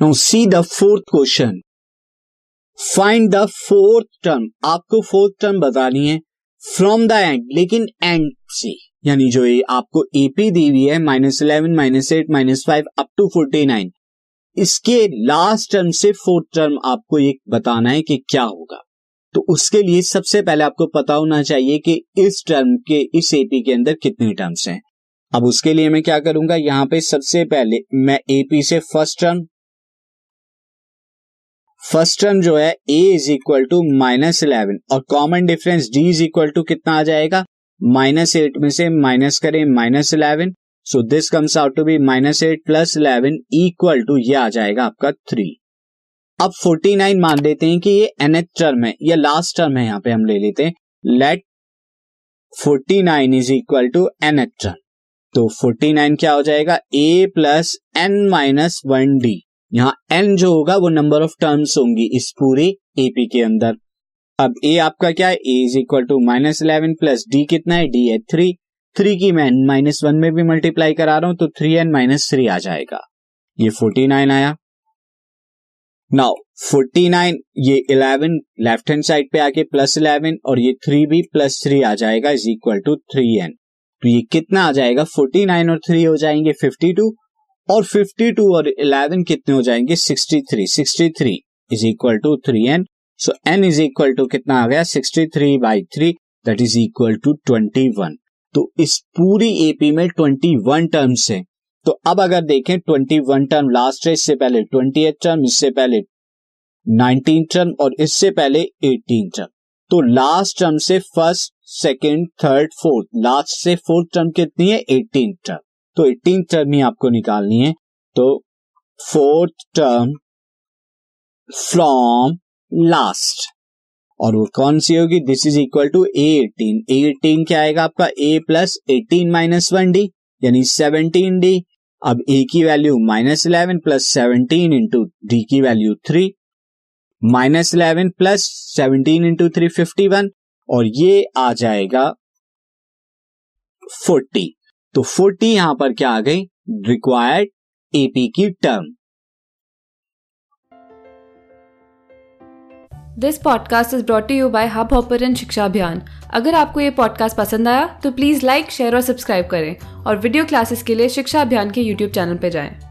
No see the fourth question find the fourth term आपको fourth term बतानी है from the end लेकिन end से। यानी जो ये आपको एपी दी हुई है minus eleven minus eight minus five up to forty nine इसके लास्ट टर्म से फोर्थ टर्म आपको ये बताना है कि क्या होगा। तो उसके लिए सबसे पहले आपको पता होना चाहिए कि इस टर्म के, इस एपी के अंदर कितने टर्म्स हैं। अब उसके लिए मैं क्या करूँगा, यहाँ पे सबसे पहले मैं एपी से फ़र्स्ट टर्म फ़र्स्ट टर्म जो है a is equal to minus eleven और common difference d is equal to कितना आ जाएगा? माइनस एट में से माइनस करें minus eleven so this comes out to be minus eight plus eleven equal to ये आ जाएगा आपका थ्री अब फोर्टी नाइन मान लेते हैं कि ये एन टर्म है, या लास्ट टर्म है यहाँ पे हम ले लेते हैं. Let forty nine is equal to n term तो फोर्टी नाइन क्या हो जाएगा? A plus n minus one d यहाँ एन जो होगा वो नंबर ऑफ़ टर्म्स होंगी इस पूरे एपी के अंदर। अब ए आपका क्या है? A is equal to minus eleven plus d कितना है? डी है थ्री थ्री की मैं माइनस वन में भी मल्टीप्लाई करा रहा हूँ तो थ्री एन माइनस थ्री आ जाएगा। ये फोर्टी नाइन आया। नाउ फोर्टी नाइन ये इलेवन लेफ़्ट हैंड साइड पे आके प्लस इलेवन और ये थ्री भी प्लस थ्री आ जाएगा is equal to three n तो ये कितना आ जाएगा? फोर्टी नाइन और थ्री हो जाएँगे फिफ्टी टू और 52 और 11 कितने हो जाएँगे? 63 63 is equal to three n so n is equal to कितना आ गया? 63 three by three that is equal to 21 तो इस पूरी एपी में 21 टर्म्स है। तो अब अगर देखें 21 टर्म लास्ट है, इससे पहले ट्वेंटी टर्म इससे पहले 19 टर्म और इससे पहले 18 टर्म तो लास्ट टर्म से first second third fourth last से फोर्थ टर्म कितनी है? 18 टर्म तो एटीन टर्म ही आपको निकालनी है। तो फोर्थ टर्म फ्रॉम लास्ट और वो कौन सी होगी? This is equal to a eighteen a eighteen क्या आएगा आपका? A plus eighteen minus one d यानी सेवनटीन डी अब ए की value minus eleven plus seventeen into d की value three minus eleven plus seventeen into three fifty one और ये आ जाएगा फोर्टी तो फोर्टी यहाँ पर क्या आ गई? रिक्वायर्ड एपी की term this podcast is brought you by Hubhopper Shiksha Abhiyan अगर आपको ये पॉडकास्ट पसंद आया तो प्लीज़ लाइक शेयर और सब्सक्राइब करें और वीडियो क्लासेस के लिए शिक्षा अभियान के यूट्यूब चैनल पर जाएँ।